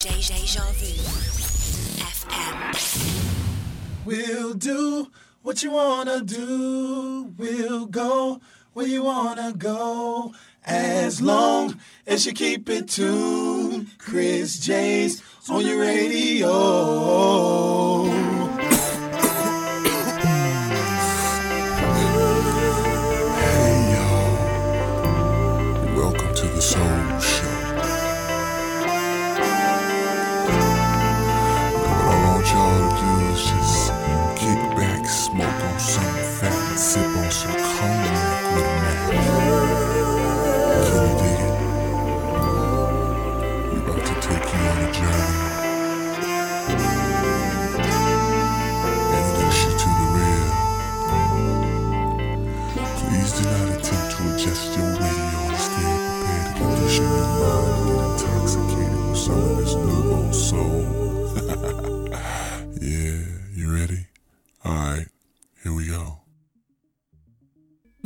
Deja Vu FM. We'll do what you wanna do. We'll go where you wanna go. As long as you keep it tuned. Chris Jay's on your radio.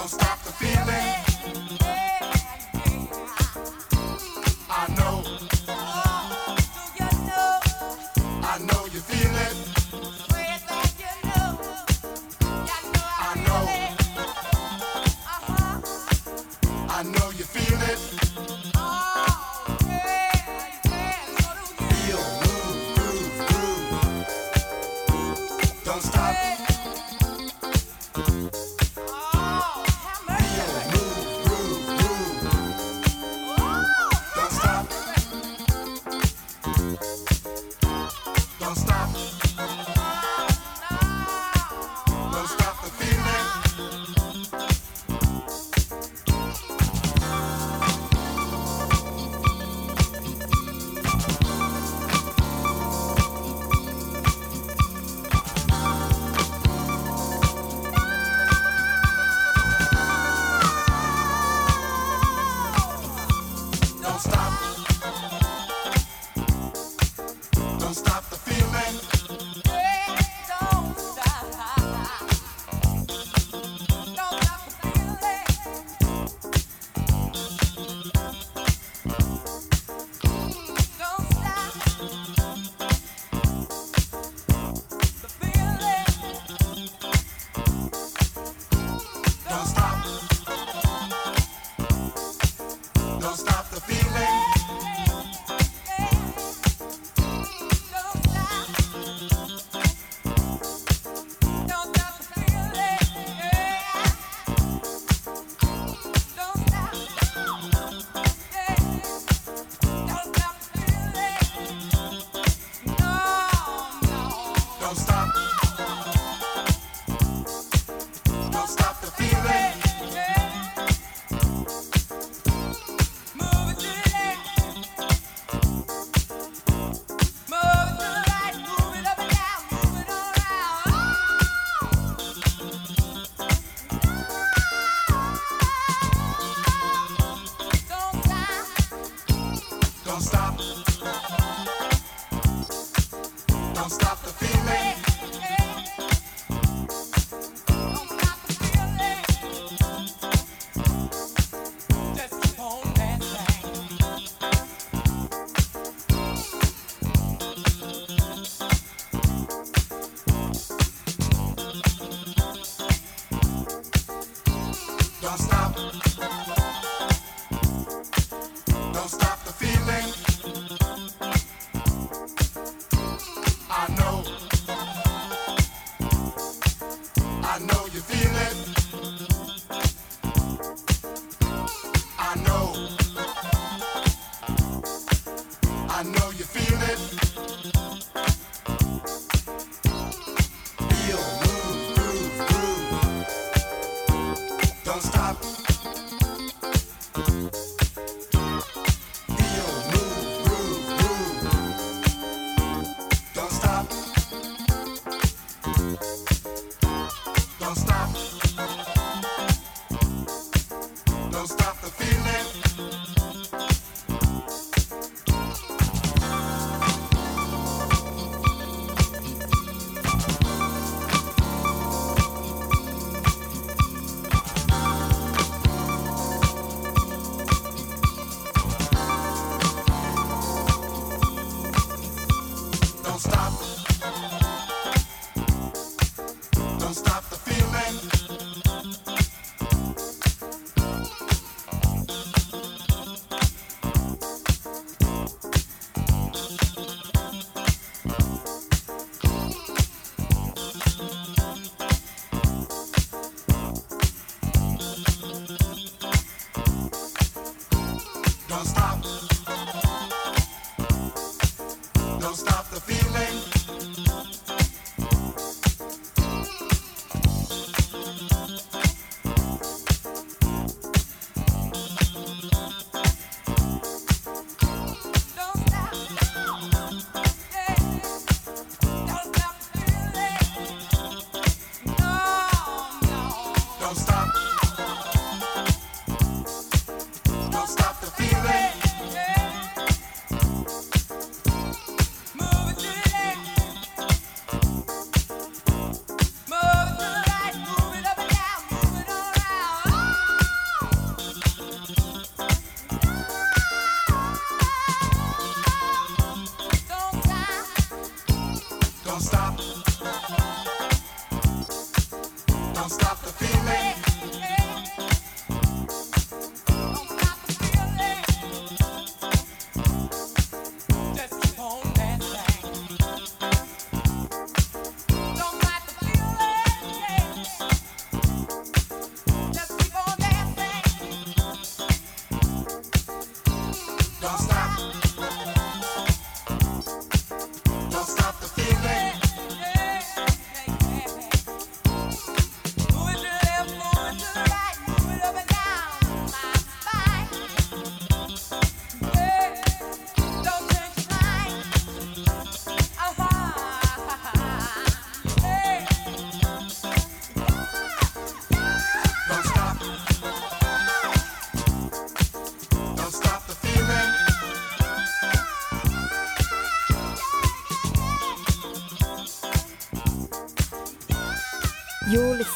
Don't stop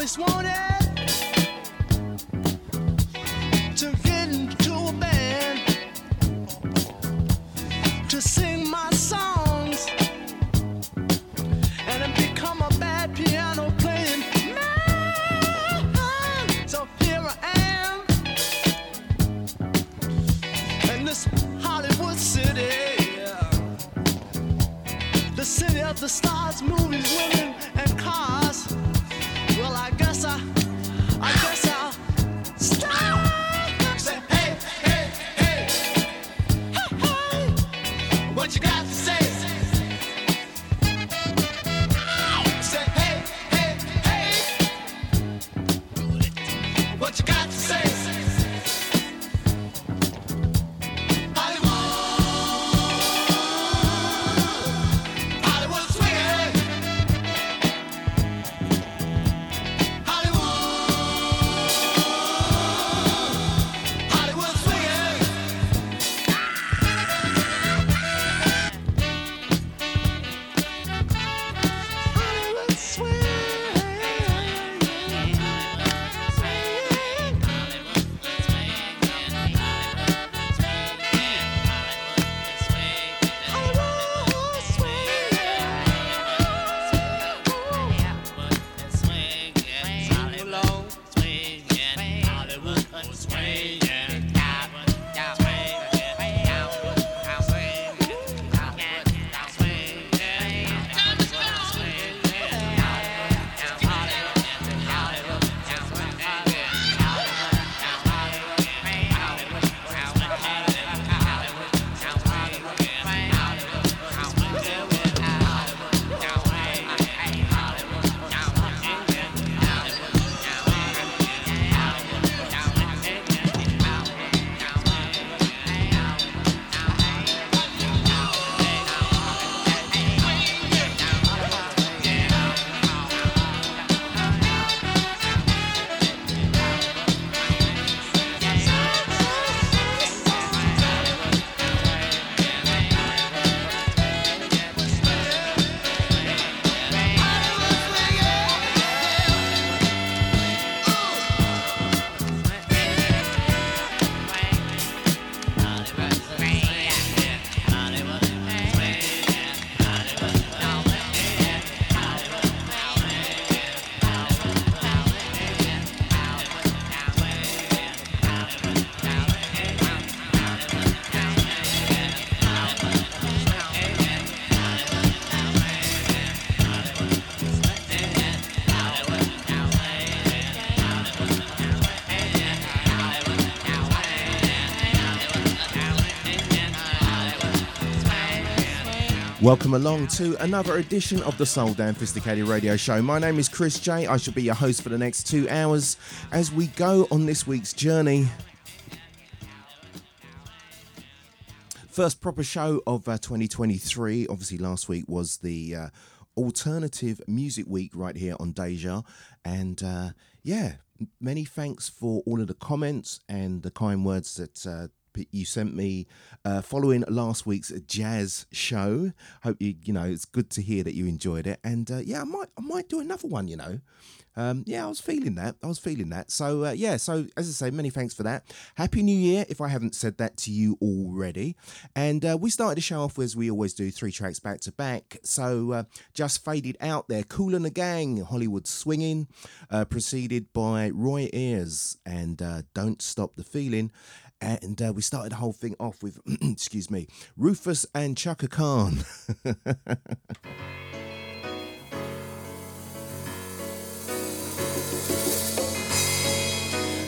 Always wanted Welcome along to another edition of the Soul Damn 'Phisticated Radio Show. My name is Chris Jay. I shall be your host for the next two hours as we go on this week's journey. First proper show of uh, 2023. Obviously, last week was the uh, alternative music week right here on Deja. And uh, yeah, many thanks for all of the comments and the kind words that uh, you sent me uh, following last week's jazz show. Hope you, you know, it's good to hear that you enjoyed it. And uh, yeah, I might, I might do another one. You know, um, yeah, I was feeling that. I was feeling that. So uh, yeah, so as I say, many thanks for that. Happy New Year, if I haven't said that to you already. And uh, we started the show off as we always do, three tracks back to back. So uh, just faded out there, Kool and the Gang, Hollywood Swinging, uh, preceded by Roy Ayers and Don't Stop the Feeling. And uh, we started the whole thing off with, excuse me, Rufus and Chaka Khan.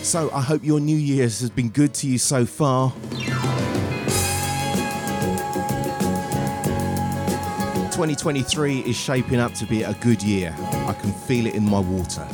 So I hope your New Year's has been good to you so far. Twenty twenty three is shaping up to be a good year. I can feel it in my water.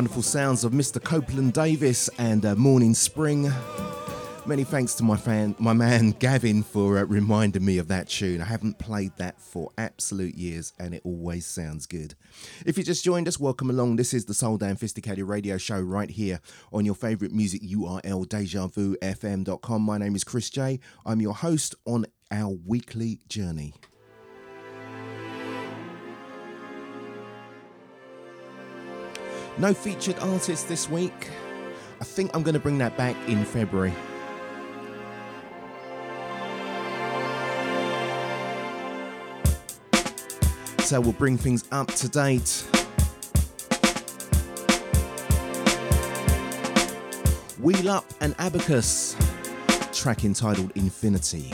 wonderful sounds of Mr. Copeland Davis and uh, Morning Spring. Many thanks to my fan, my man Gavin, for uh, reminding me of that tune. I haven't played that for absolute years, and it always sounds good. If you just joined us, welcome along. This is the Soul Damn 'Phisticated Radio Show right here on your favorite music URL, DejaVuFM.com. My name is Chris Jay. I'm your host on our weekly journey. No featured artist this week. I think I'm going to bring that back in February. So we'll bring things up to date. WheelUP and Abacus, track entitled Infinity.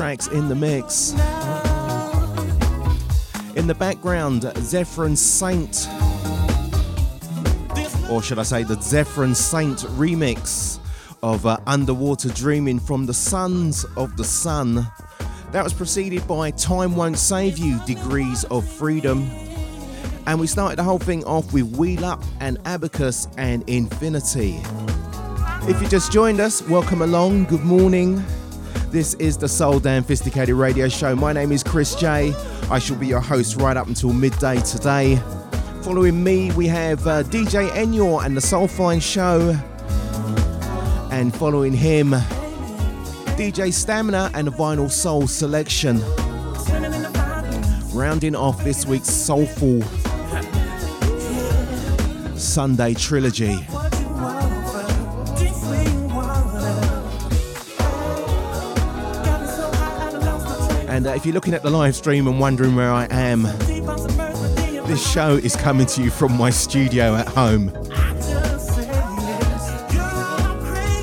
Tracks in the mix. In the background, Zepherin Saint, or should I say, the Zepherin Saint remix of uh, Underwater Dreaming from the Sons of the Sun. That was preceded by Time Won't Save You, Degrees of Freedom. And we started the whole thing off with WheelUP and Abacus and Infinity. If you just joined us, welcome along, good morning. This is the Soul Damn Radio Show. My name is Chris Jay. I shall be your host right up until midday today. Following me, we have uh, DJ Enyor and the Soulfine Show. And following him, DJ Stamina and the Vinyl Soul Selection. Rounding off this week's Soulful Sunday trilogy. And uh, if you're looking at the live stream and wondering where I am, this show is coming to you from my studio at home.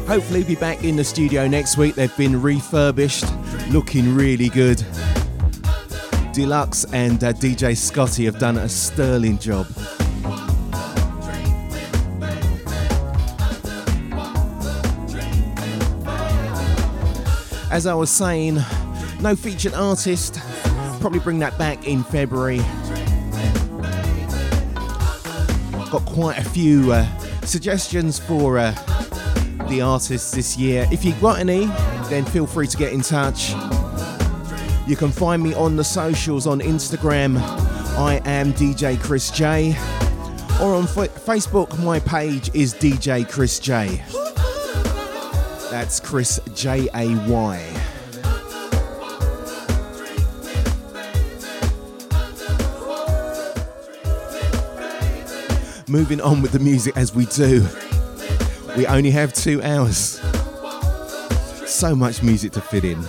Hopefully, be back in the studio next week. They've been refurbished, looking really good. Deluxe and uh, DJ Scotty have done a sterling job. As I was saying, no featured artist. Probably bring that back in February. Got quite a few uh, suggestions for uh, the artists this year. If you've got any, then feel free to get in touch. You can find me on the socials on Instagram. I am DJ Chris Jay. Or on Fa- Facebook, my page is DJ Chris Jay. That's Chris J A Y. Moving on with the music as we do. We only have two hours. So much music to fit in.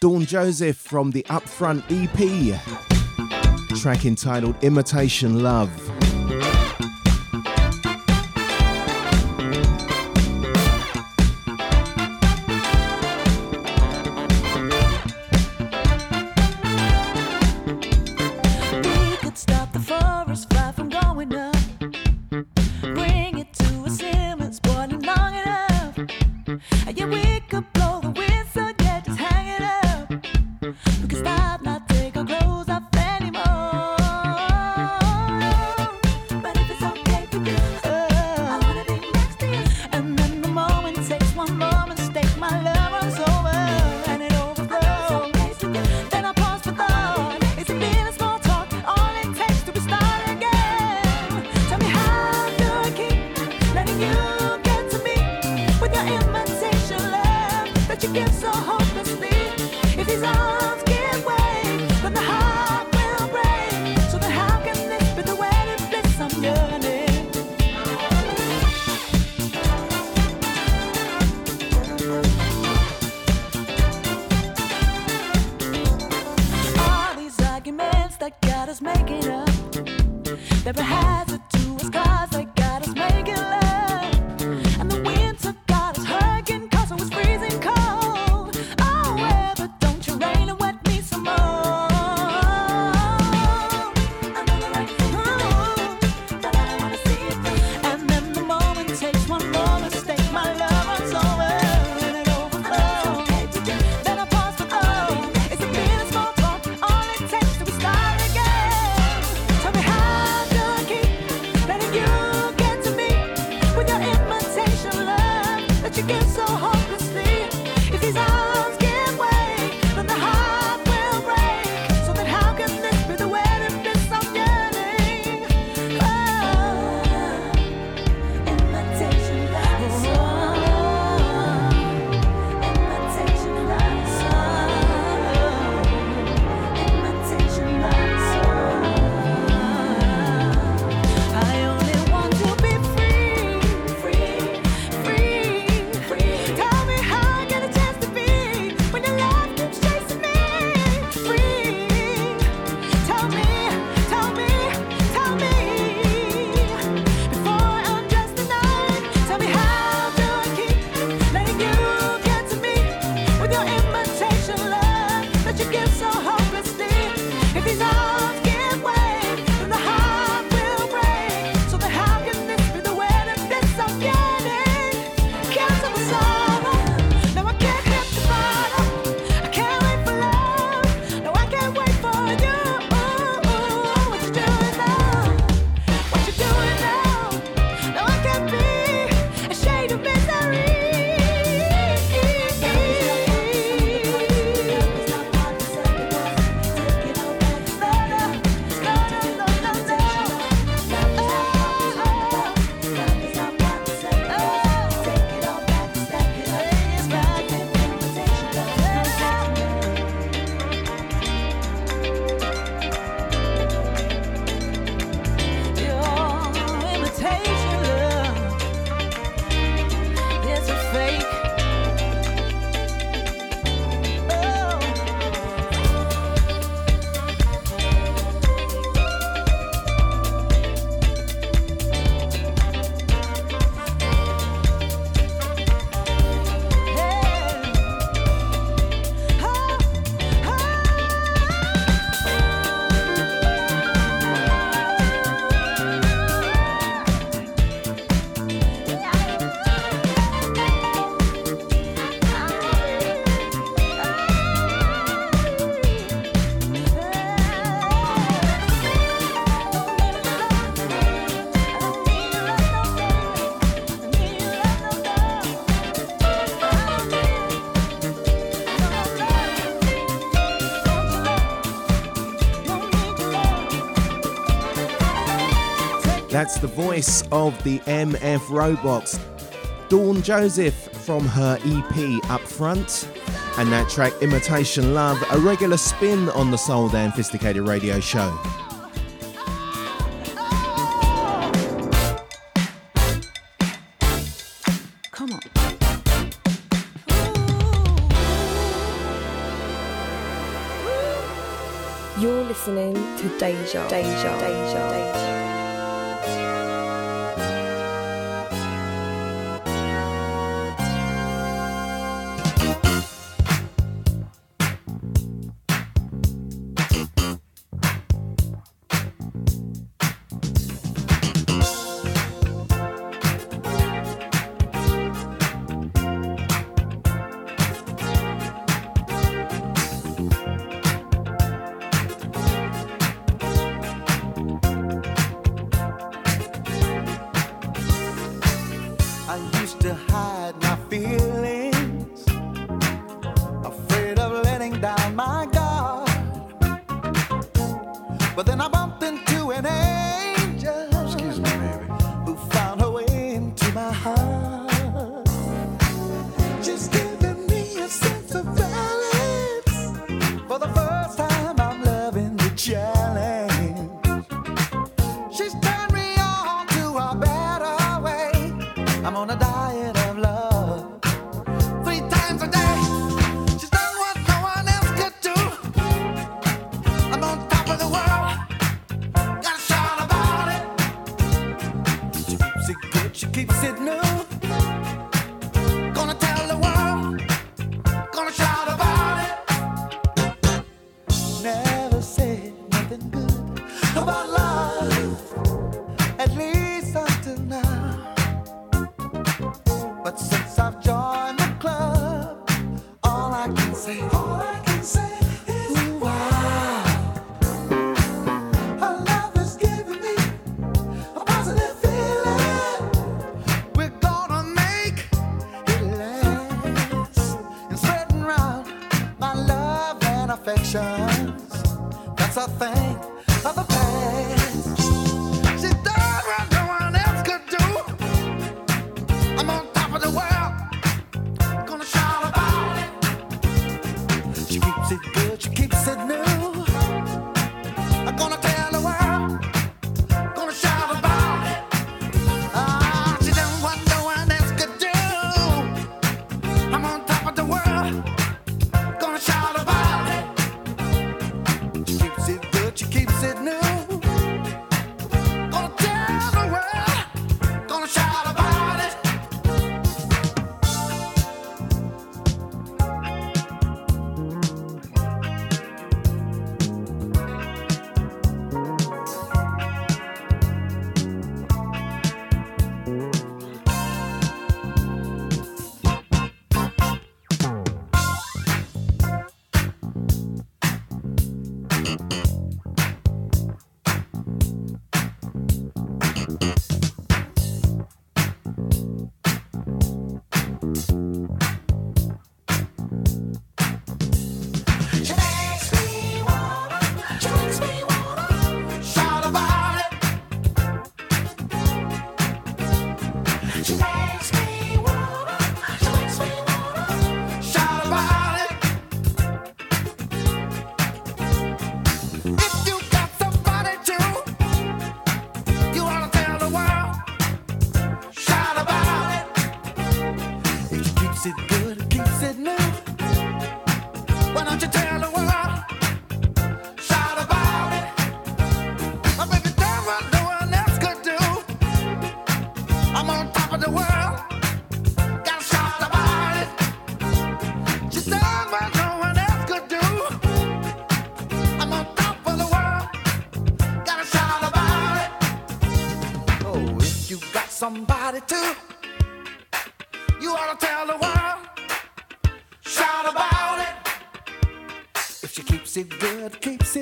Dawn Joseph from the Upfront EP. Track entitled Imitation Love. That's the voice of the MF Robots, Dawn Joseph from her EP Up Front. And that track, Imitation Love, a regular spin on the Soul Damn 'Phisticated Radio Show. listening to Deja. Deja. Deja. Deja.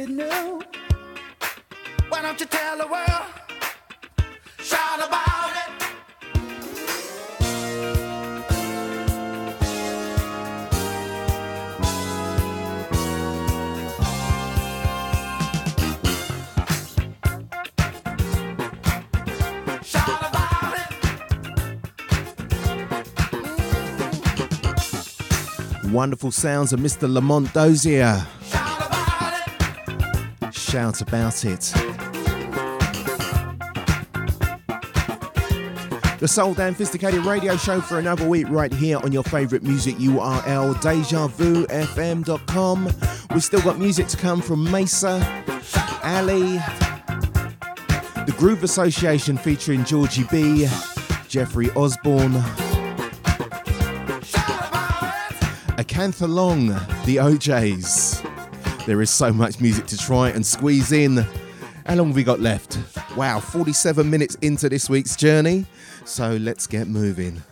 it new. Why don't you tell the world? Shout about it. wonderful sounds of Mr. Lamont Dozier. Shout about it. The Soul Damn 'Phisticated Radio Show for another week right here on your favourite music URL, DejaVuFM.com. We've still got music to come from Maysa, Ali, the Groove Association featuring Georgie B, Jeffrey Osborne, Acantha Lang, the O'Jays. There is so much music to try and squeeze in. How long have we got left? Wow, 47 minutes into this week's journey. So let's get moving.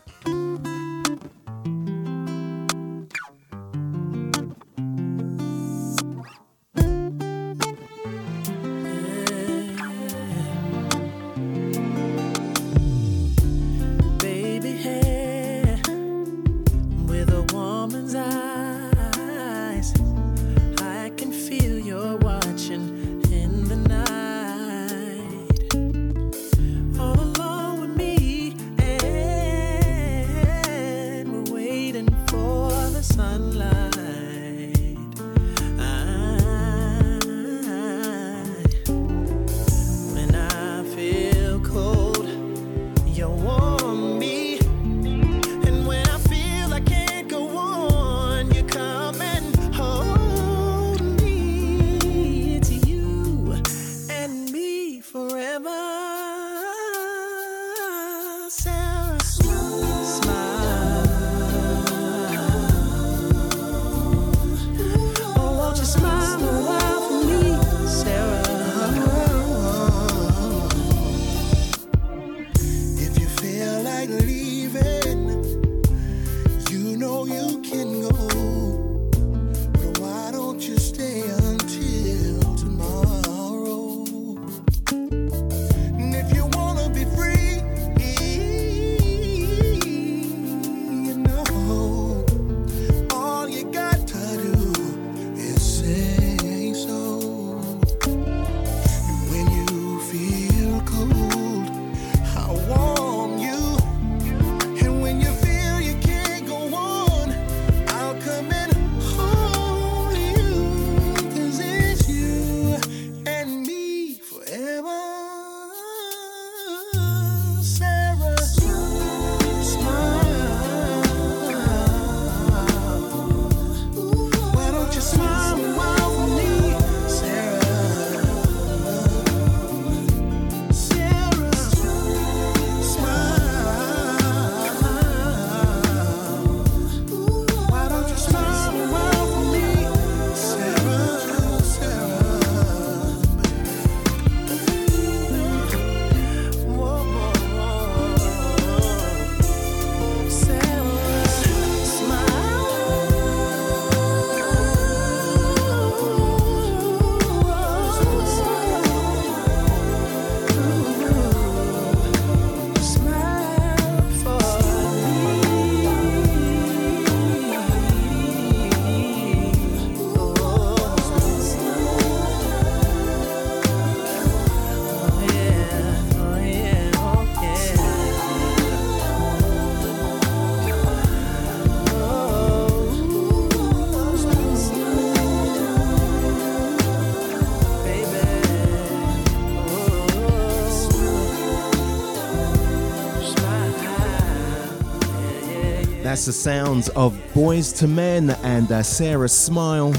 That's the sounds of Boyz II Men and uh, Sara Smile,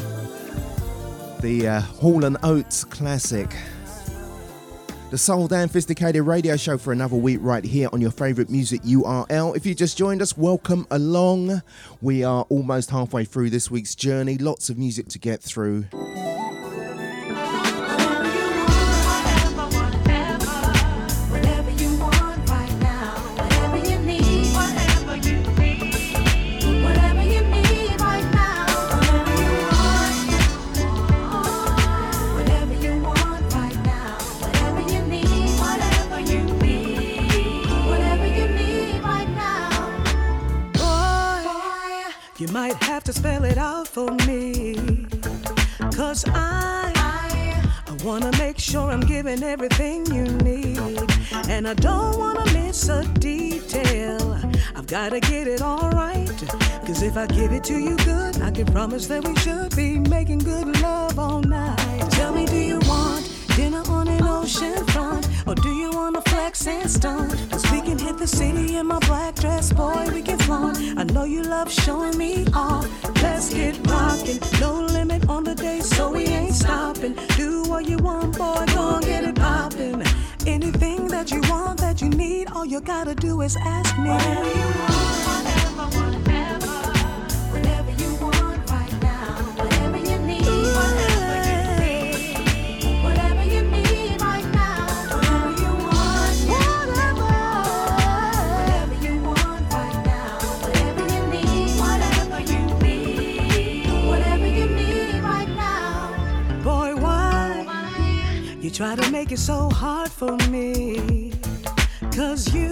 the uh, Hall and Oates classic. The Soul Damn 'Phisticated radio show for another week right here on your favourite music URL. If you just joined us, welcome along. We are almost halfway through this week's journey, lots of music to get through. I don't wanna miss a detail. I've gotta get it all right. Cause if I give it to you good, I can promise that we should be making good love all night. Tell me, do you want dinner on an ocean front? Or do you wanna flex and stunt? Cause we can hit the city in my black dress, boy, we can flaunt. I know you love showing me off. Let's get rockin'. No limit on the day, so we ain't stopping. Do what you want, boy, go and get it poppin'. Anything that you want, that you need, all you gotta do is ask me. Try to make it so hard for me? Cause you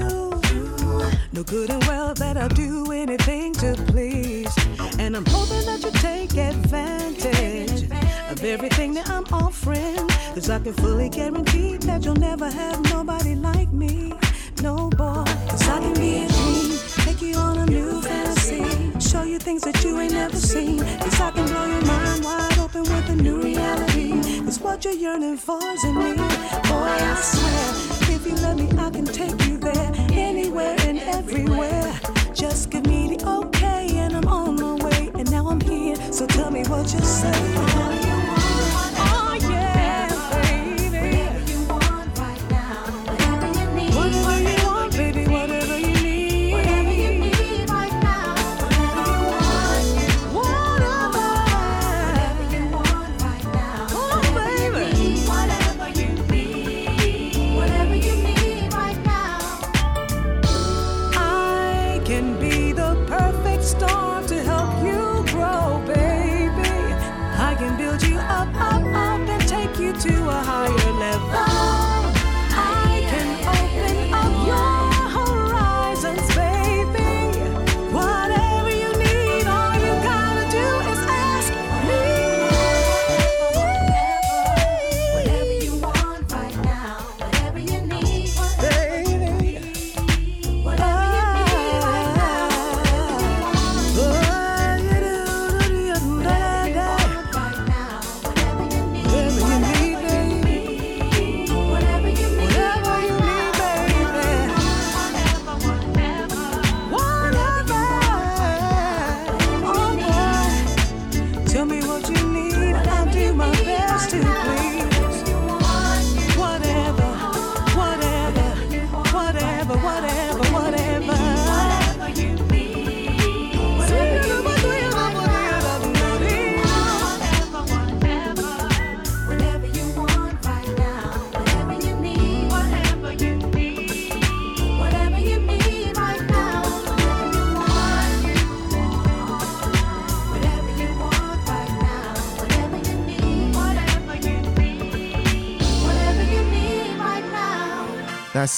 know good and well that I'll do anything to please. And I'm hoping that you take advantage of everything that I'm offering. Cause I can fully guarantee that you'll never have nobody like me. No boy, cause I can be a dream. Take you on a new fantasy. Show you things that you ain't never seen. Cause I can blow your mind wide with a new reality. Cause what you're yearning for is in me. Boy, I swear, if you let me, I can take you there. Anywhere and everywhere. Just give me the okay, and I'm on my way. And now I'm here, so tell me what you say.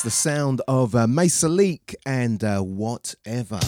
The sound of uh, Maysa Leak and uh, whatever.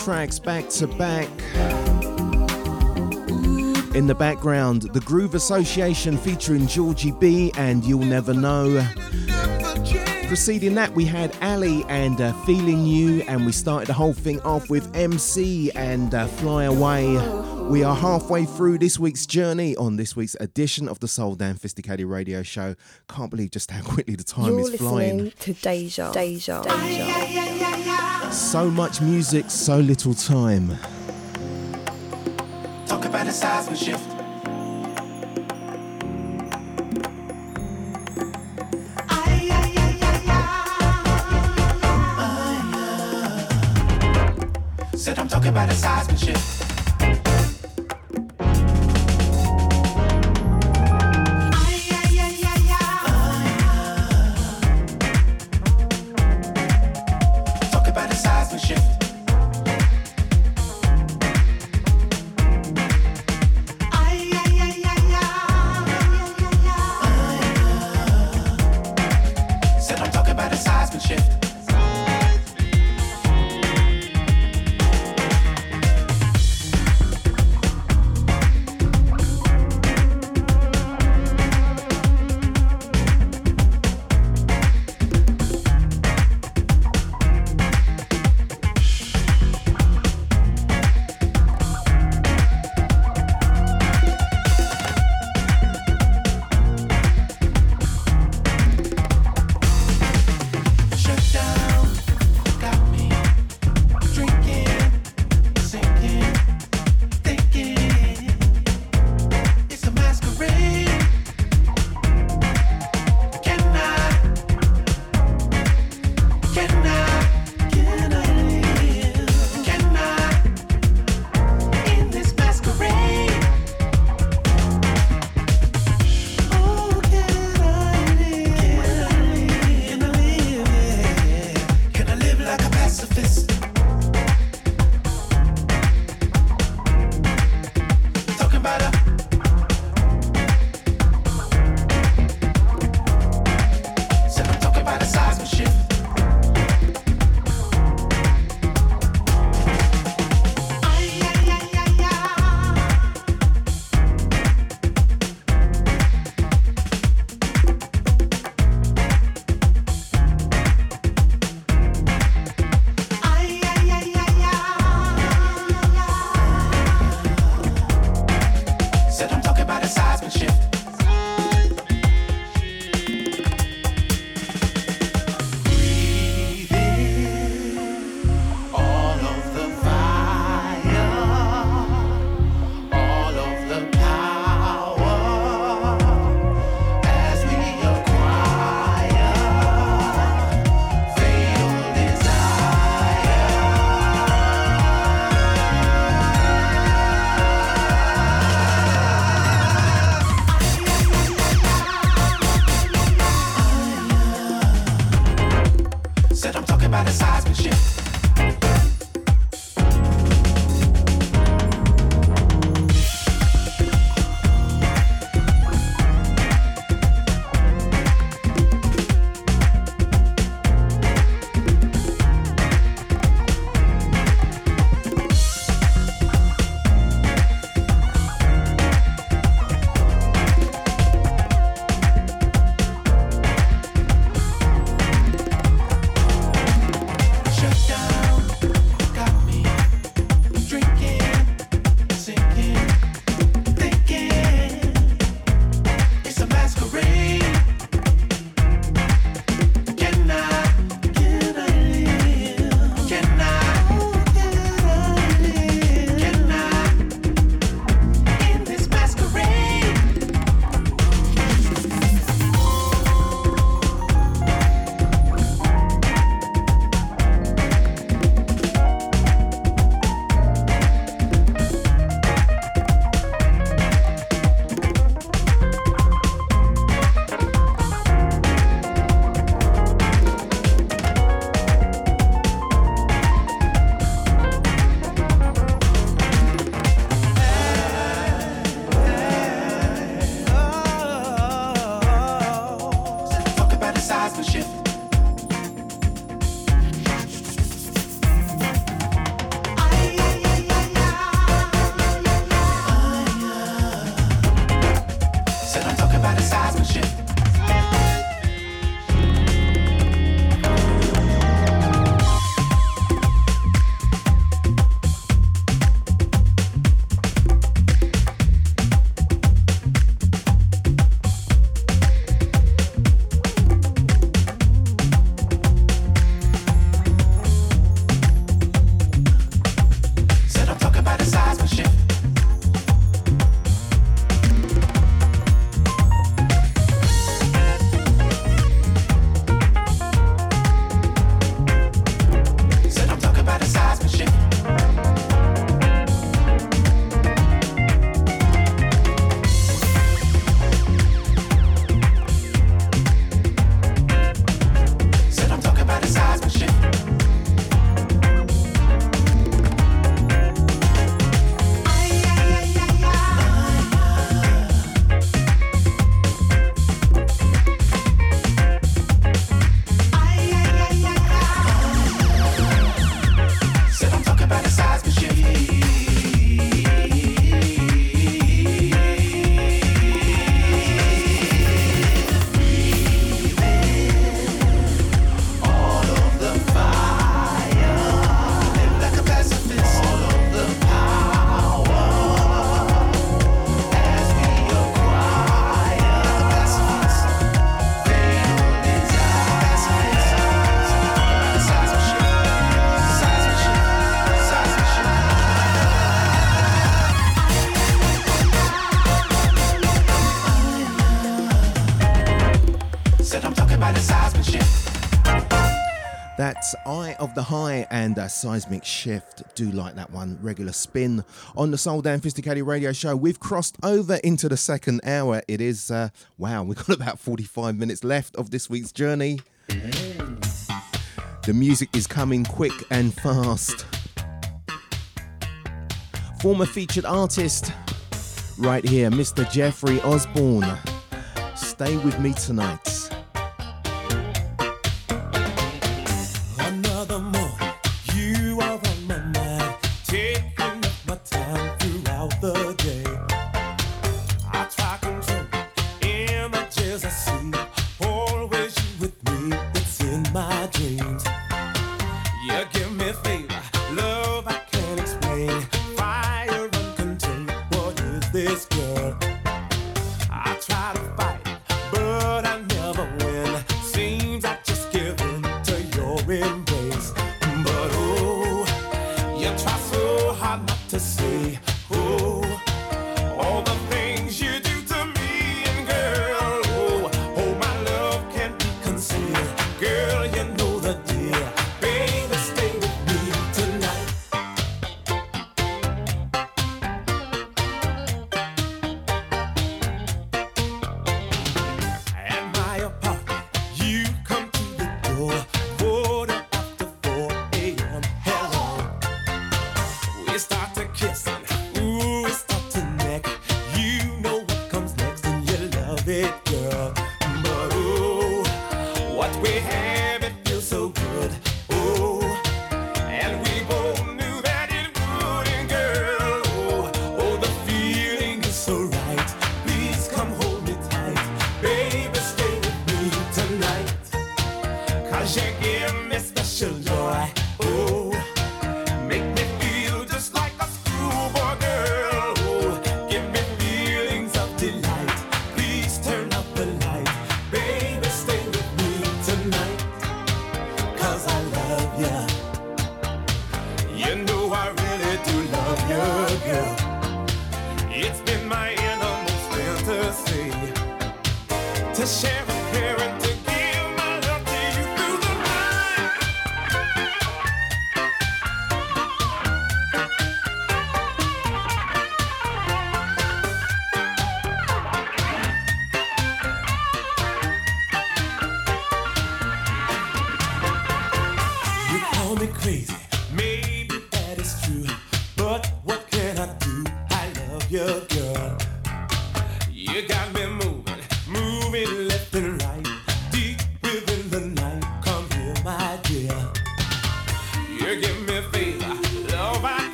tracks back to back. In the background, The Groove Association featuring Georgie B and You'll Never Know. Preceding that, we had Ali and uh, Feeling You, and we started the whole thing off with Em-Cee and uh, Fly Away. We are halfway through this week's journey on this week's edition of the Soul Damn 'Phisticated Radio Show. Can't believe just how quickly the time You're is flying. To Deja. Deja. Deja. So much music, so little time. Talk about a seismic shift. Seismic Shift. Do like that one. Regular spin on the Soul Damn 'Phisticated Radio Show. We've crossed over into the second hour. It is, uh, wow, we've got about 45 minutes left of this week's journey. The music is coming quick and fast. Former featured artist, right here, Mr. Jeffrey Osborne. Stay with me tonight.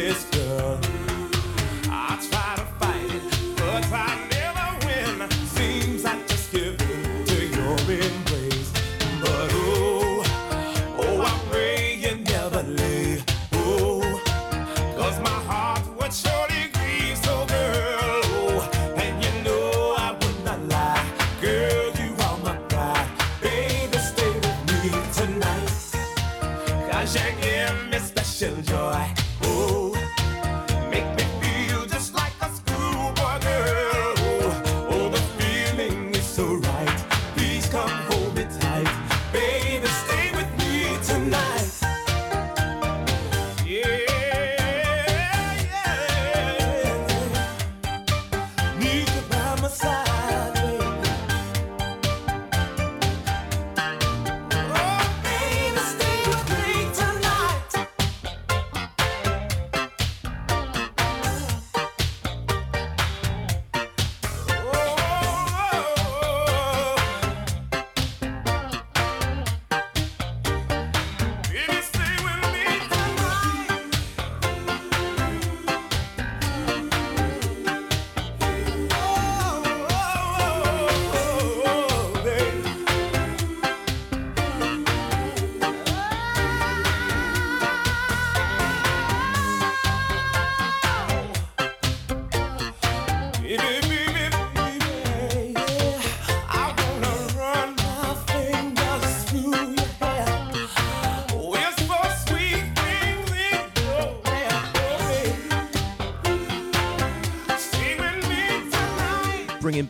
this.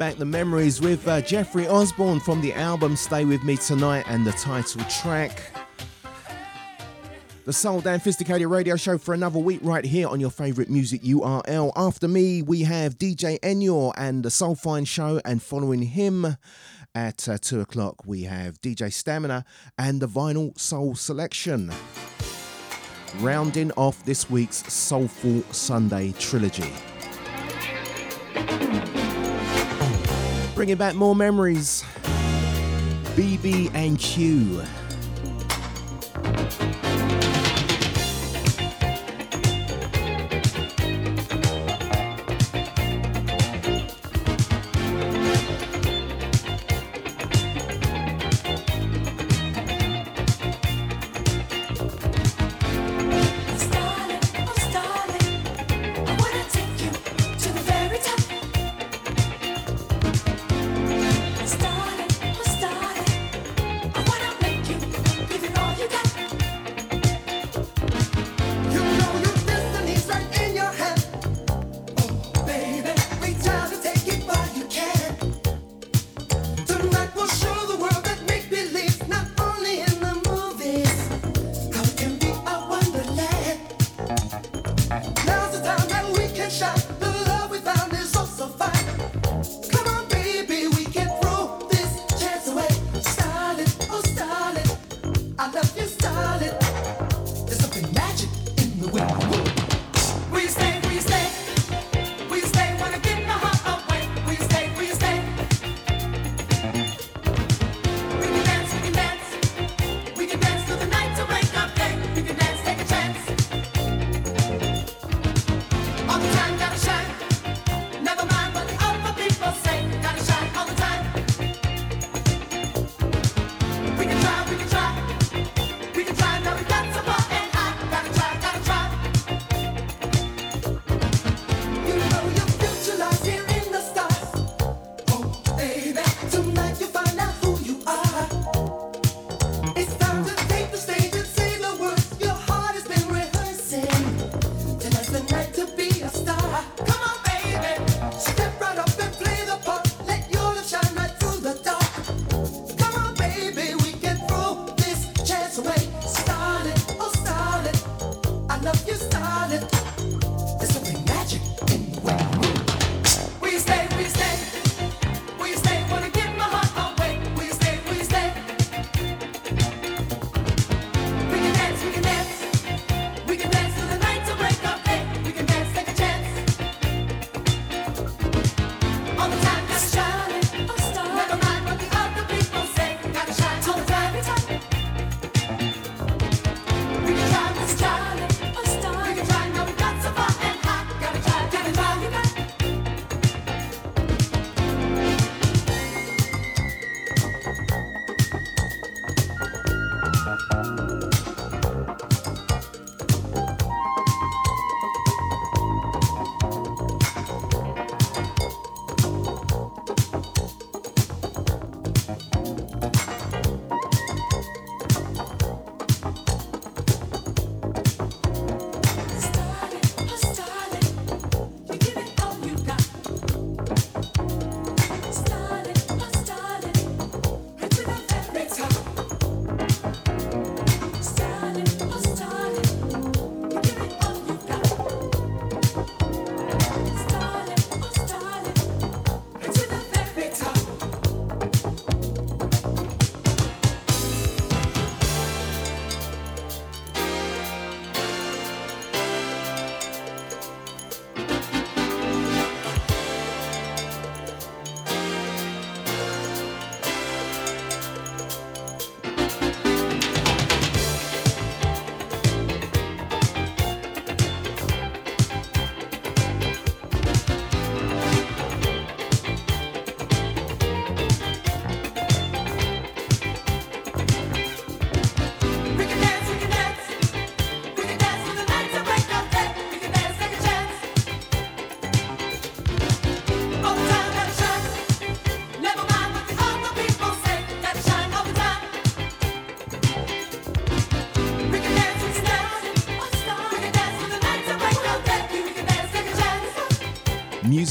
Back the memories with uh, Jeffrey Osborne from the album Stay With Me Tonight and the title track. The Soul Damn 'Phisticated radio show for another week right here on your favourite music URL. After me, we have DJ Enyor and the Soul Fine show, and following him at uh, 2 o'clock, we have DJ Stamina and the Vinyl Soul Selection. Rounding off this week's Soulful Sunday trilogy. Bringing back more memories. BB and Q.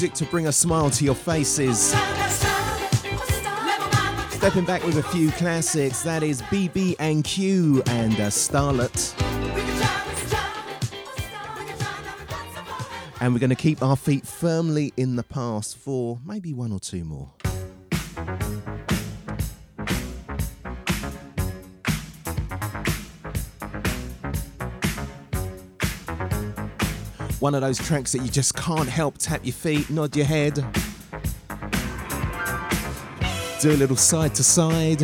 music to bring a smile to your faces. Stepping back with a few classics, that is BB and Q and a Starlette. And we're going to keep our feet firmly in the past for maybe one or two more. One of those tracks that you just can't help tap your feet, nod your head, do a little side to side.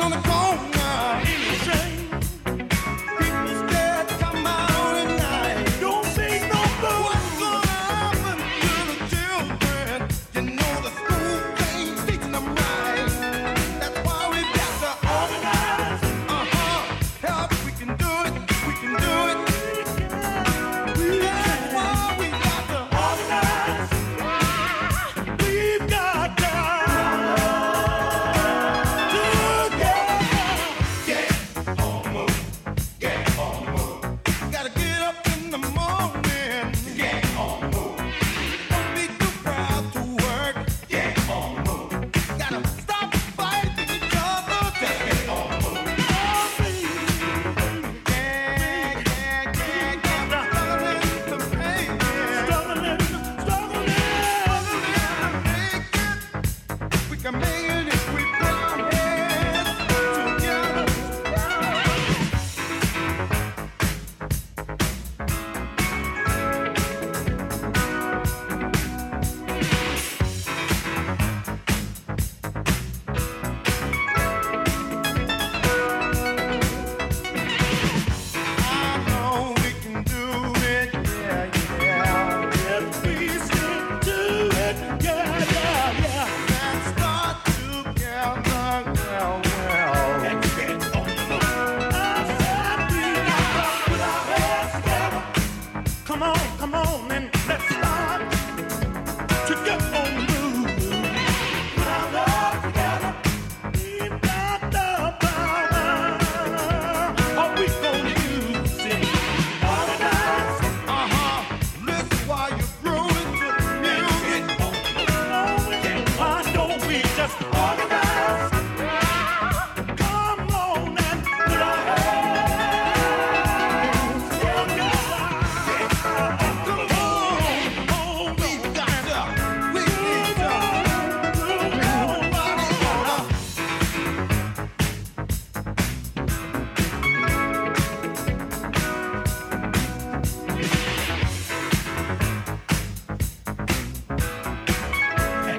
on the corner.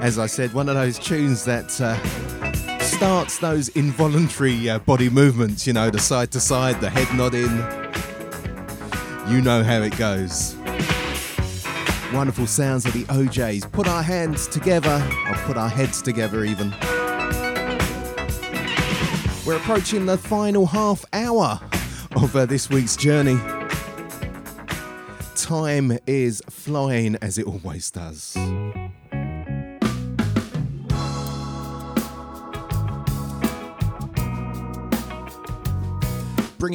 as I said, one of those tunes that uh, starts those involuntary uh, body movements, you know, the side to side, the head nodding. You know how it goes. Wonderful sounds of the O'Jays. Put our hands together, or put our heads together, even. We're approaching the final half hour of uh, this week's journey. Time is flying as it always does.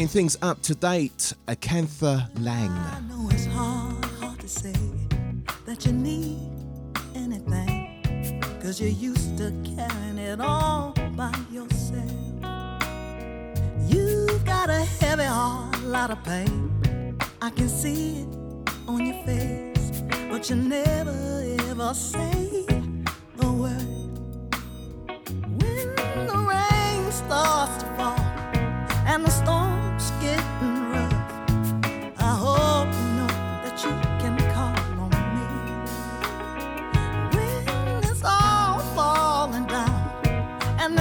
bringing things up to date, Acantha Lang.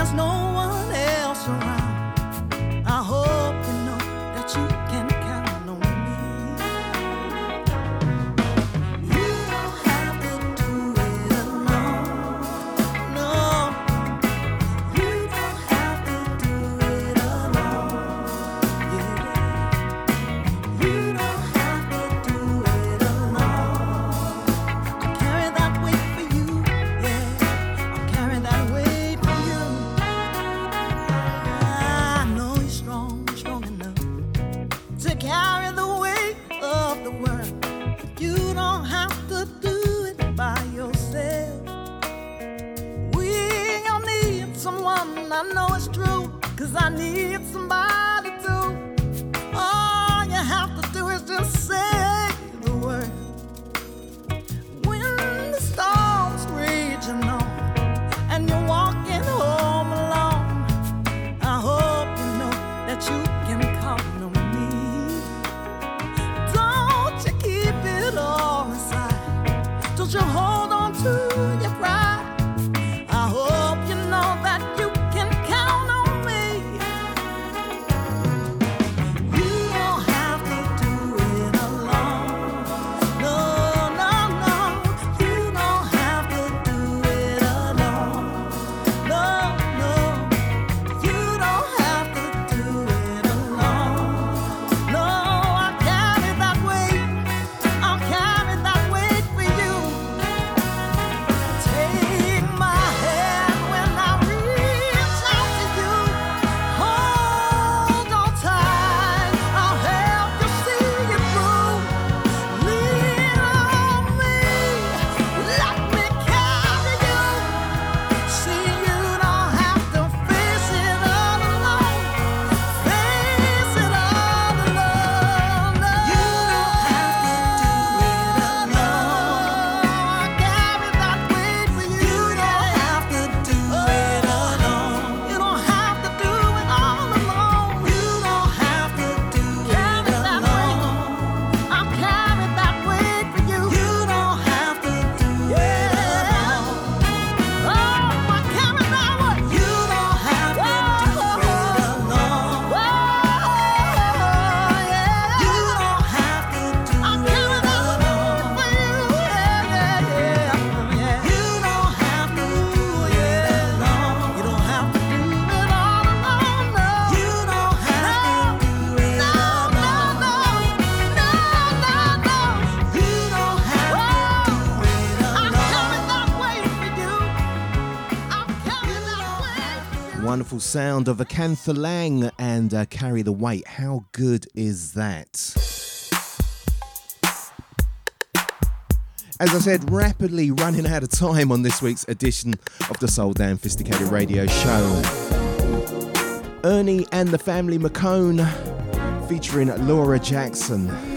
There's no one sound of a Lang and uh, Carry the Weight. How good is that? As I said, rapidly running out of time on this week's edition of the Soul Damn 'Phisticated Radio Show. Ernie and the Family McKone featuring Laura Jackson.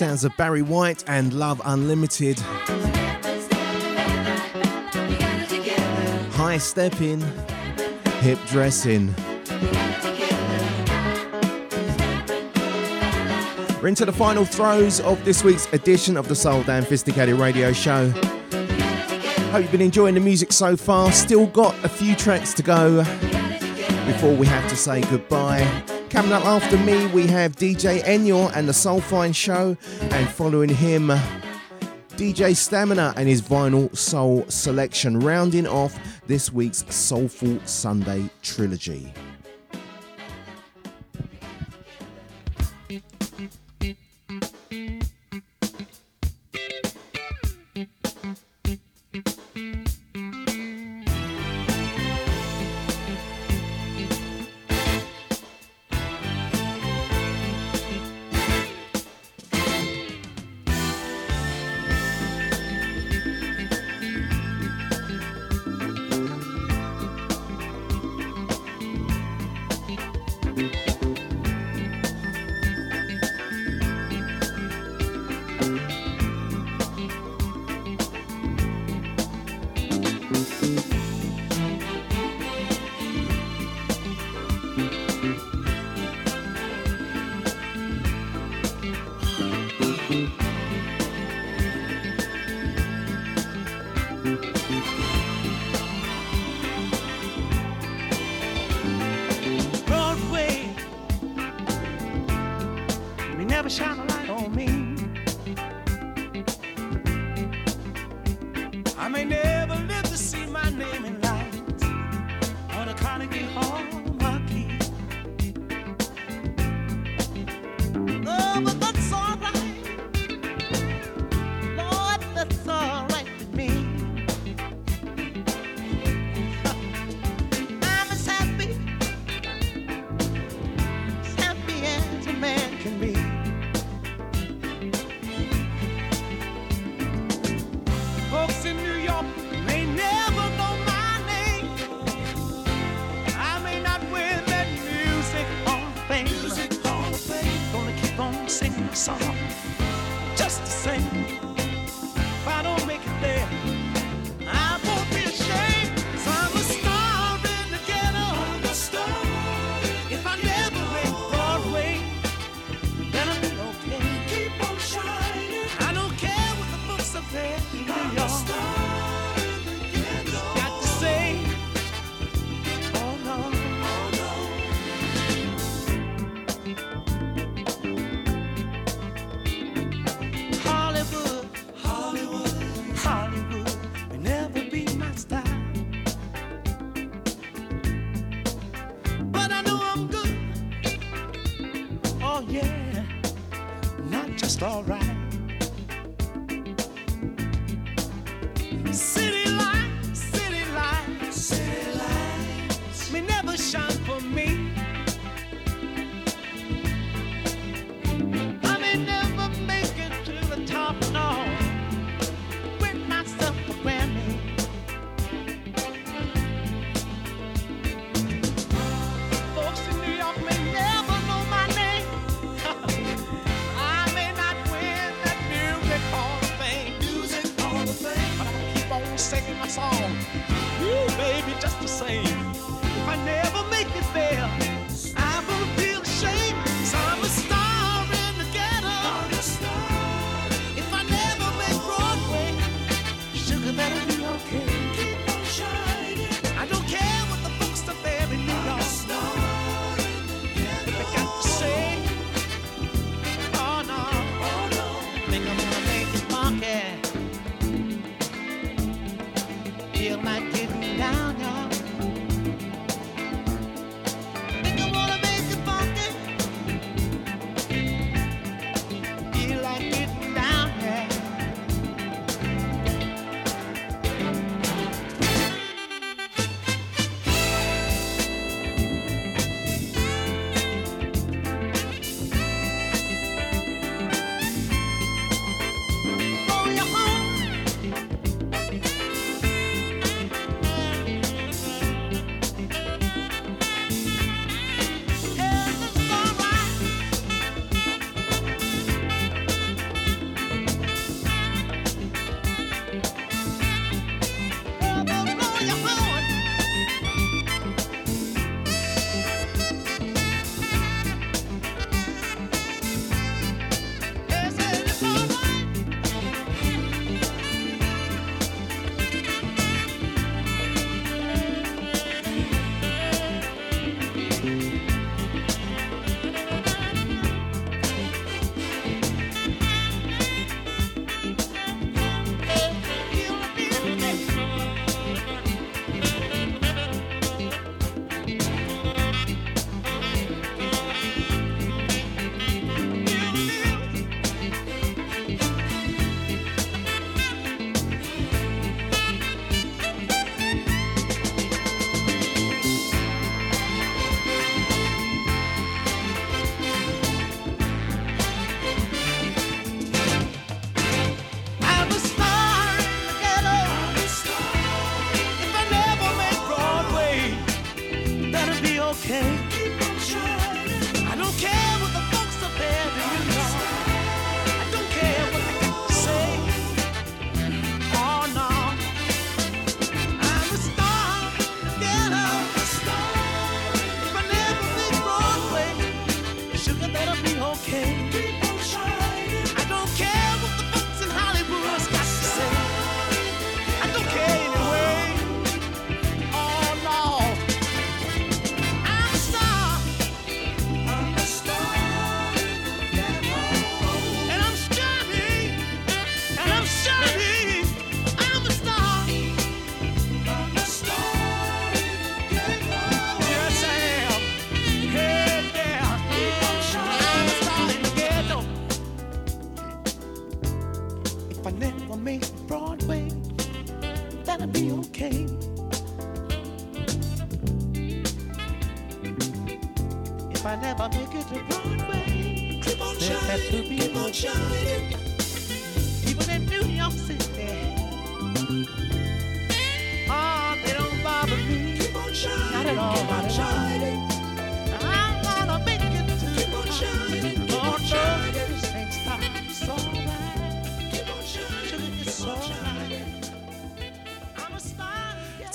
sounds of Barry White and Love Unlimited. High stepping, hip dressing. We're into the final throes of this week's edition of the Soul Damn 'Phisticated Radio Show. Hope you've been enjoying the music so far. Still got a few tracks to go before we have to say goodbye. Coming up after me, we have DJ Enyo and the Soulfine Show, and following him, DJ Stamina and his vinyl soul selection, rounding off this week's Soulful Sunday trilogy.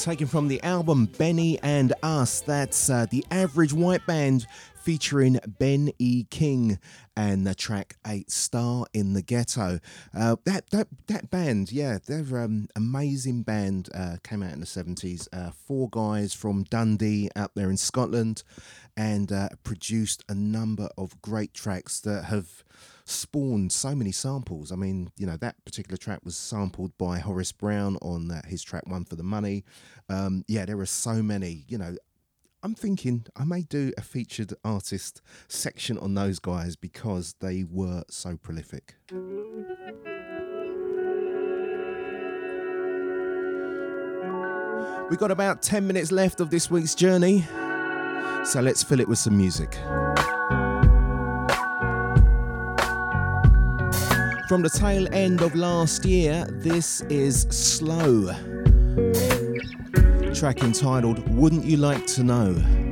Taken from the album Benny and Us, that's uh, the Average White Band featuring Ben E. King and the track A Star in the Ghetto. Uh, that that that band, yeah, they're um, amazing band. Uh, came out in the seventies. Uh, four guys from Dundee out there in Scotland, and uh, produced a number of great tracks that have spawned so many samples. I mean, you know, that particular track was sampled by Horace Brown on uh, his track One for the Money. Um, yeah, there are so many, you know. I'm thinking I may do a featured artist section on those guys because they were so prolific. We've got about 10 minutes left of this week's journey, so let's fill it with some music. From the tail end of last year, this is Slowe. Track entitled Wouldn't You Like to Know?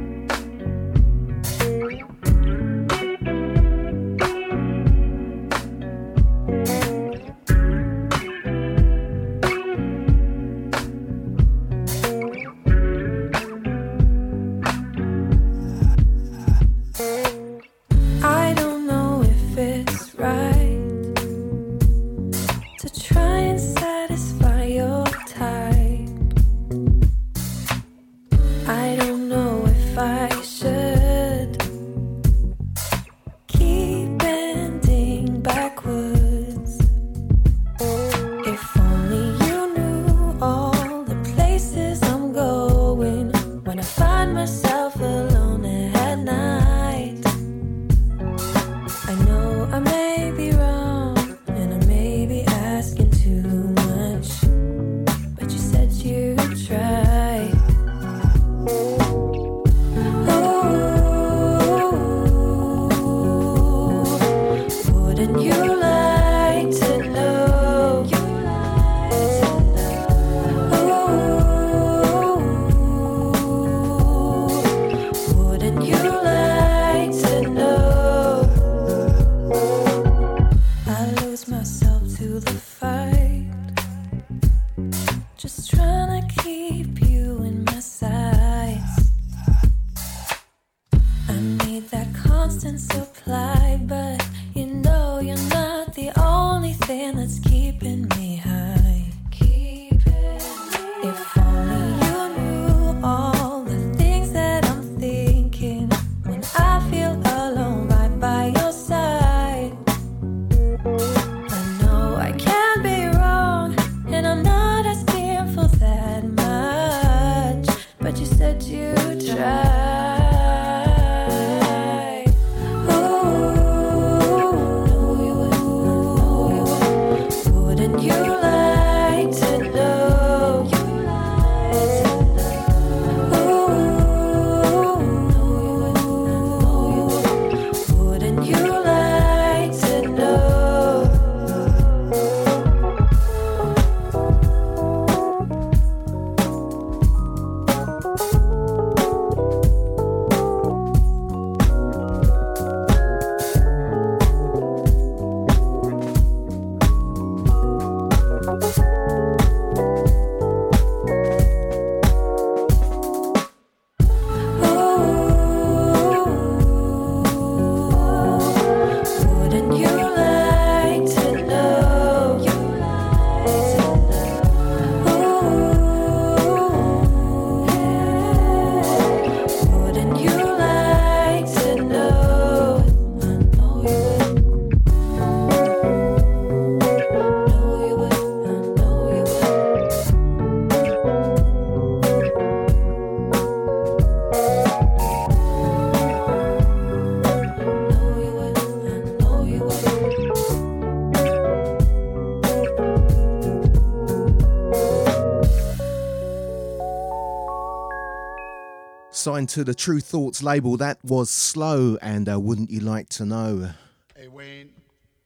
To the Tru Thoughts label. That was Slowe and uh, Wouldn't You Like to Know? Hey, Wayne,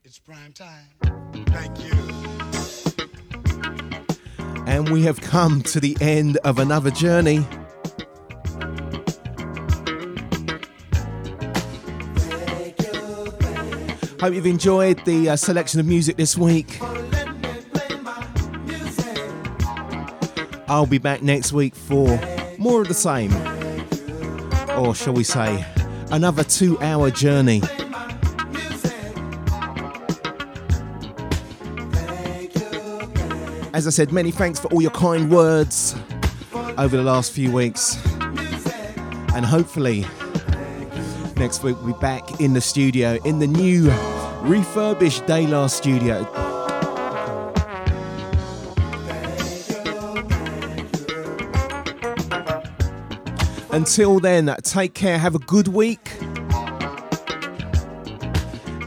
it's prime time. Thank you. And we have come to the end of another journey. Hope you've enjoyed the uh, selection of music this week. I'll be back next week for more of the same. Or shall we say, another two hour journey. As I said, many thanks for all your kind words over the last few weeks. And hopefully, next week we'll be back in the studio in the new refurbished Daylar studio. Until then, take care, have a good week,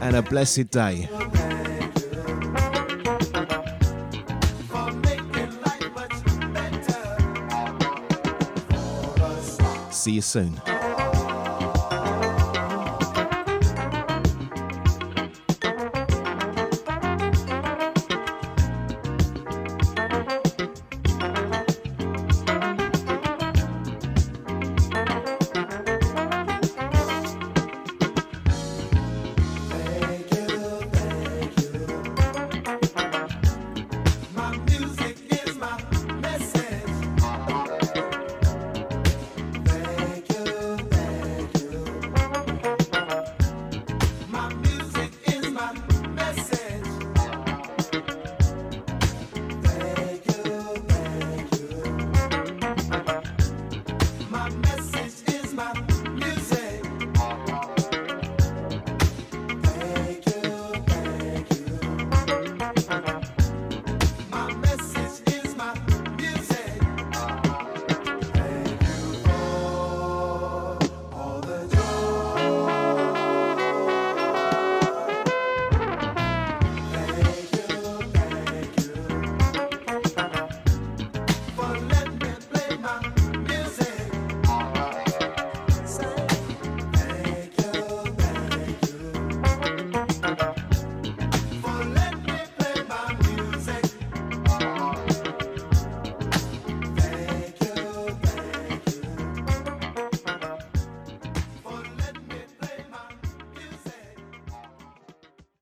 and a blessed day. See you soon.